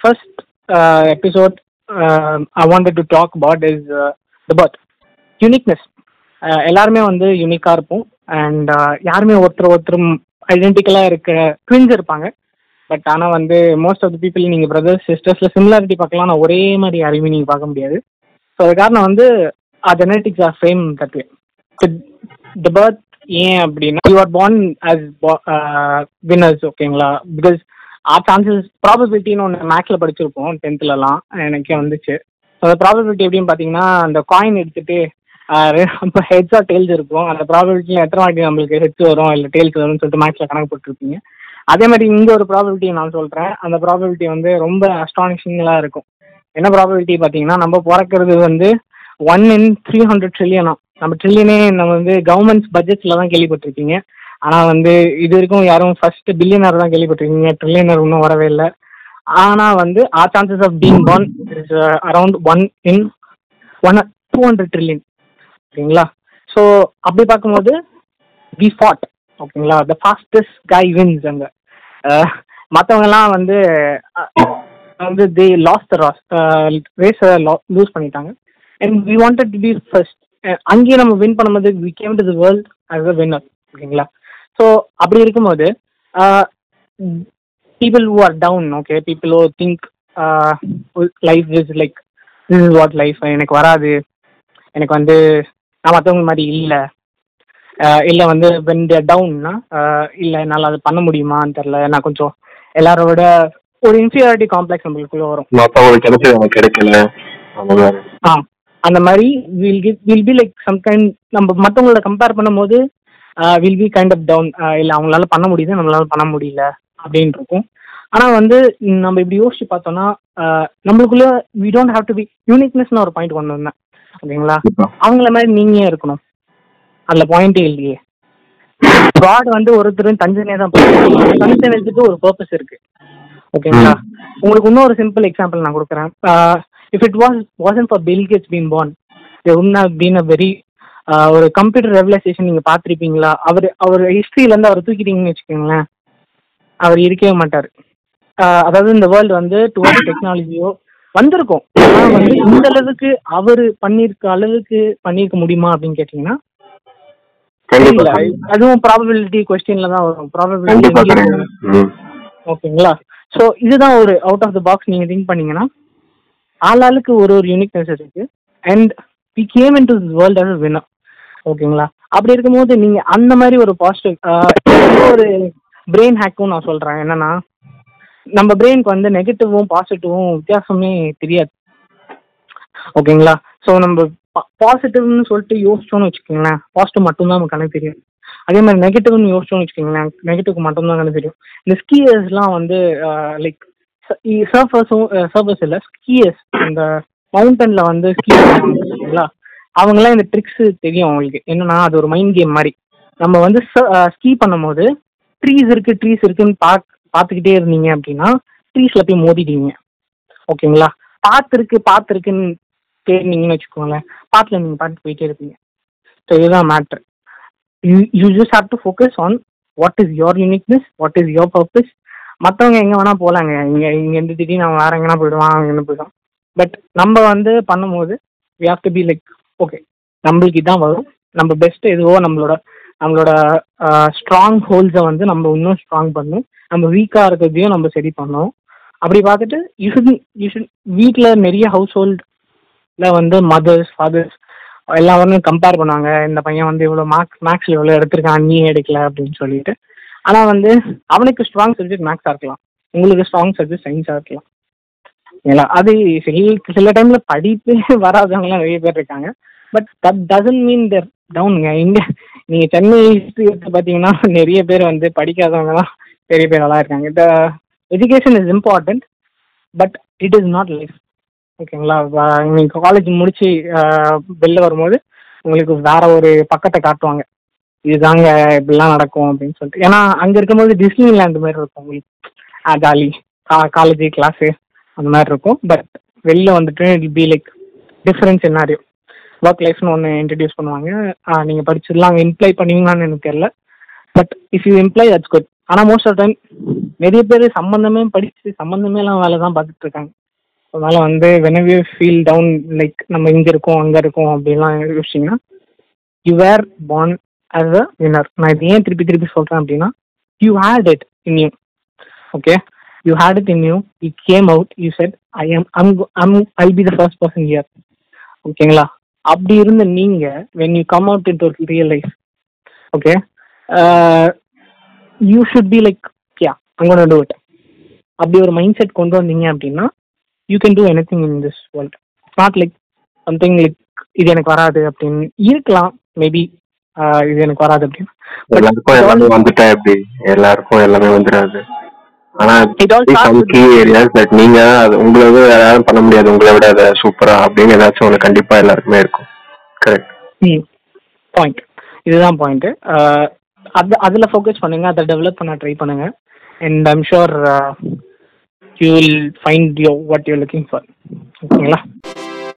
First episode I wanted to talk is is the birth uniqueness uh, எல்லாருமே வந்து யூனிக்காக இருப்போம். அண்ட் uh, யாருமே ஒருத்தர் ஒருத்தரும் ஐடென்டிக்கலாக இருக்க ட்வின்ஸ் இருப்பாங்க. பட் ஆனால் வந்து மோஸ்ட் ஆஃப் த பீப்புள் நீங்கள் பிரதர்ஸ் சிஸ்டர்ஸில் சிமிலாரிட்டி பார்க்கலாம். ஆனால் ஒரே மாதிரி யாரையுமே நீங்கள் பார்க்க முடியாது. ஸோ அது காரணம் வந்து genetics are same that way the birth ஏன் அப்படின்னா you are born as winners ஓகேங்களா பிகாஸ் ஆ சான்சஸ் ப்ராபபிலிட்டின்னு ஒன்று மேக்ஸில் படிச்சிருப்போம் டென்த்துலலாம் எனக்கே வந்துச்சு. ஸோ அந்த ப்ராபபிலிட்டி எப்படின்னு பார்த்தீங்கன்னா அந்த காயின் எடுத்துட்டு இப்போ ஹெட்ஸ் ஆர் டெயில்ஸ் இருக்கும். அந்த ப்ராபபிலிட்டியில் எத்தனை வாட்டி நம்மளுக்கு ஹெட்ஸ் வரும் இல்லை டெயில்ஸ் வரும்னு சொல்லிட்டு மேக்ஸில் கணக்கு போட்டிருப்பீங்க. அதே மாதிரி இங்கே ஒரு ப்ராபபிலிட்டி நான் சொல்கிறேன் அந்த ப்ராபபிலிட்டி வந்து ரொம்ப அஸ்டானிஷிங்காக இருக்கும். என்ன ப்ராபபிலிட்டி பார்த்தீங்கன்னா நம்ம பிறக்கிறது வந்து ஒன் இன் த்ரீ ஹண்ட்ரட் ட்ரில்லியனா நம்ம ட்ரில்லியனே நம்ம வந்து கவர்மெண்ட்ஸ் பட்ஜெட்ஸில் தான் கேள்விப்பட்டிருக்கீங்க ஆனால் வந்து இது வரைக்கும் யாரும் ஃபர்ஸ்ட் பில்லியனர் தான் கேள்விப்பட்டிருக்கீங்க ட்ரில்லியனர் இன்னும் வரவே இல்லை. ஆனால் வந்து are chances of being born is around one in one two hundred trillion ஓகேங்களா ஸோ அப்படி பார்க்கும்போது வி ஃபாட் ஓகேங்களா? த ஃபாஸ்டஸ்ட் கை வின்ஸ் அங்கே. Uh, மற்றவங்கெல்லாம் வந்து uh, வந்து தே லாஸ் த ராஸ் ரேஸை லூஸ் பண்ணிட்டாங்க. And we wanted to be first அங்கேயே நம்ம வின் பண்ணும்போது we came to the world as a winner ஓகேங்களா? ஸோ அப்படி இருக்கும்போது people who are down okay people who think life is like this is what life எனக்கு வராது எனக்கு வந்து நான் மற்றவங்க மாதிரி இல்லை இல்லை வந்து வென் தேர் டவுன்னா இல்லை என்னால் அது பண்ண முடியுமான்னு தெரில நான் கொஞ்சம் எல்லாரோட ஒரு இன்ஃபீரியாரிட்டி காம்ப்ளெக்ஸ் நம்மளுக்குள்ள வரும். கிடைக்கல? ஆ அந்த மாதிரி will will be like some kind நம்ம மற்றவங்கள கம்பேர் பண்ணும்போது will be kind of down இல்லை அவங்களால பண்ண முடியுது நம்மளால பண்ண முடியல அப்படின்னு இருக்கும். ஆனால் வந்து நம்ம இப்படி யோசிச்சு பார்த்தோம்னா நம்மளுக்குள்ள we don't have to be யூனிக்னஸ்னு ஒரு பாயிண்ட் கொண்டு வந்தேன். ஓகேங்களா அவங்கள மாதிரி நீங்க இருக்கணும். அதில் பாயிண்டே இல்லையே. காட் வந்து ஒருத்தரும் தஞ்சனே தான் தஞ்சனத்துக்கு ஒரு பர்பஸ் இருக்கு. ஓகேங்களா? உங்களுக்கு இன்னொரு சிம்பிள் எக்ஸாம்பிள் நான் கொடுக்குறேன். If it was wasn't for Bill Gates been born உன் ஹவ் பீன் அ வெரி ஒரு கம்ப்யூட்டர் ரெவலைசேஷன் நீங்கள் பார்த்துருப்பீங்களா? அவர் அவர் ஹிஸ்ட்ரியிலேருந்து அவர் தூக்கிட்டீங்கன்னு வச்சுக்கோங்களேன். அவர் இருக்கவே மாட்டார். அதாவது இந்த வேர்ல்டு வந்து டுவர்ட்ஸ் டெக்னாலஜியோ வந்திருக்கும். ஆனால் வந்து இந்த அளவுக்கு அவர் பண்ணியிருக்க அளவுக்கு பண்ணியிருக்க முடியுமா அப்படின்னு கேட்டிங்கன்னா அதுவும் ப்ராபபிலிட்டி கொஸ்டின்ல தான் வரும். ப்ராபபிலிட்டி ஓகேங்களா? ஸோ இதுதான் ஒரு அவுட் ஆஃப் த பாக்ஸ் நீங்கள் திங்க் பண்ணீங்கன்னா ஆளாளுக்கு ஒரு ஒரு யூனிக்னஸ் இருக்கு. And we came into this world as winner ஓகேங்களா? அப்படி இருக்கும்போது நீங்கள் அந்த மாதிரி ஒரு பாசிட்டிவ் ஒரு பிரெயின் ஹேக்கும் நான் சொல்கிறேன் என்னன்னா நம்ம பிரெயினுக்கு வந்து நெகட்டிவும் பாசிட்டிவும் வித்தியாசமே தெரியாது. ஓகேங்களா? ஸோ நம்ம பாசிட்டிவ்னு சொல்லிட்டு யோசிச்சோன்னு வச்சுக்கோங்களேன் பாசிட்டிவ் மட்டும்தான் நமக்கு கணக்கு தெரியும். அதே மாதிரி நெகட்டிவ்னு யோசிச்சோன்னு வச்சுக்கோங்களேன் நெகட்டிவ்க்கு மட்டும்தான் கணக்கு தெரியும். இந்த ஸ்கீயர்ஸ்லாம் வந்து லைக் சர்ஃபர்ஸும் சர்ஃபர்ஸ் இல்லை ஸ்கீயர்ஸ் அந்த மவுண்டனில் வந்து ஸ்கீங்களா அவங்கெல்லாம் இந்த ட்ரிக்ஸ் தெரியும் அவங்களுக்கு என்னன்னா அது ஒரு மைண்ட் கேம் மாதிரி. நம்ம வந்து ஸ்கீ பண்ணும்போது ட்ரீஸ் இருக்கு ட்ரீஸ் இருக்குன்னு பாக் பார்த்துக்கிட்டே இருந்தீங்க அப்படின்னா ட்ரீஸில் போய் மோதிடுவீங்க. ஓகேங்களா? பார்த்துருக்கு பார்த்துருக்குன்னு தேடினீங்கன்னு வச்சுக்கோங்களேன். பாட்டில் நீங்கள் பார்த்து போயிட்டே இருப்பீங்க. ஸோ இதுதான் matter you you just have to focus on what is your uniqueness what is your purpose மற்றவங்க எங்கே வேணால் போகலாங்க இங்கே இங்கே இருந்து திடீர்னு அவன் வேறு எங்கன்னா போயிடுவான் அங்கே என்ன போயிடுவான். பட் நம்ம வந்து பண்ணும்போது we have to be like okay நம்மளுக்கு இதான் வரும். நம்ம பெஸ்ட் எதுவோ நம்மளோட நம்மளோட ஸ்ட்ராங் ஹோல்ஸை வந்து நம்ம இன்னும் ஸ்ட்ராங் பண்ணும். நம்ம வீக்காக இருக்கிறதையும் நம்ம சரி பண்ணோம். அப்படி பார்த்துட்டு யூ ஷுட் யூ ஷுட் வீட்டில் நிறைய ஹவுஸ் ஹோல்டில் வந்து மதர்ஸ் ஃபாதர்ஸ் எல்லாரும் கம்பேர் பண்ணாங்க. இந்த பையன் வந்து இவ்வளோ மார்க்ஸ் மேக்ஸில் இவ்வளோ எடுத்திருக்கான் நீ எடுக்கல அப்படின்னு சொல்லிட்டு. ஆனால் வந்து அவனுக்கு ஸ்ட்ராங் சப்ஜெக்ட் மேக்ஸாக இருக்கலாம். உங்களுக்கு ஸ்ட்ராங் சப்ஜெக்ட் சயின்ஸாக இருக்கலாம். ஓகேங்களா அது சில சில டைமில் படிப்பே வராதவங்களாம் நிறைய பேர் இருக்காங்க. But that doesn't mean there டவுனுங்க இங்கே நீங்கள் சென்னை ஹிஸ்ட்ரி எடுத்து பார்த்தீங்கன்னா நிறைய பேர் வந்து படிக்காதவங்க தான் பெரிய பேரெல்லாம் இருக்காங்க. The education is important but it is not life ஓகேங்களா நீங்கள் காலேஜ் முடிச்சு வெளில வரும்போது உங்களுக்கு வேற ஒரு பக்கத்தை காட்டுவாங்க. இதுதாங்க இப்படிலாம் நடக்கும் அப்படின்னு சொல்லிட்டு. ஏன்னா அங்கே இருக்கும்போது டிஸ்னி லேண்ட் மாதிரி இருக்கும் உங்களுக்கு. ஜாலி. காலேஜ் கிளாஸு அந்த மாதிரி இருக்கும். பட் வெளில வந்துட்டு இட் பி லைக் டிஃப்ரெண்ட் என்னாரியோ ஒர்க் லைஃப்னு ஒன்று இன்ட்ரடியூஸ் பண்ணுவாங்க. நீங்கள் படிச்சதெல்லாம் அங்கே இம்ப்ளை பண்ணுவீங்களான்னு எனக்கு தெரியல. But if you imply that's good ஆனால் மோஸ்ட் ஆஃப் டைம் நிறைய பேர் சம்மந்தமே படித்து சம்மந்தமே எல்லாம் வேலை தான் பார்த்துட்டு இருக்காங்க. அதனால வந்து வெனவே ஃபீல் டவுன் லைக் நம்ம இங்கே இருக்கோம் அங்கே இருக்கோம் அப்படின்லாம் யோசிச்சிங்கன்னா you were born as a winner. நான் இது ஏன் திருப்பி திருப்பி சொல்கிறேன் அப்படின்னா you had it in you okay you had it in you you came out you said I am am am I be the first person here ஓகேங்களா அப்படி இருந்த நீங்க when you come out into real life okay you should be like yeah அங்கோட do it அப்படி ஒரு mindset கொண்டு வந்தீங்க அப்படின்னா you can do anything in this world not like something like இது எனக்கு வராது அப்படின்னு இருக்கலாம். மேபி இது எனக்கு வராது அப்படின்னு. எல்லாருக்கும் எல்லாமே வந்துட்டா எப்படி? எல்லாருக்கும் எல்லாமே வந்துடாது. ஆனா It all starts some with- key areas but நீங்க உங்களை விட வேற யாரும் பண்ண முடியாது. உங்களை விட அதை சூப்பரா அப்படின்னு ஏதாச்சும் ஒன்று கண்டிப்பா எல்லாருக்குமே இருக்கும். கரெக்ட் பாயிண்ட் இதுதான் பாயிண்ட் அது அதில் ஃபோக்கஸ் பண்ணுங்க. அதை டெவலப் பண்ண ட்ரை பண்ணுங்க. And I'm sure you will find yo what you looking for ஓகேங்களா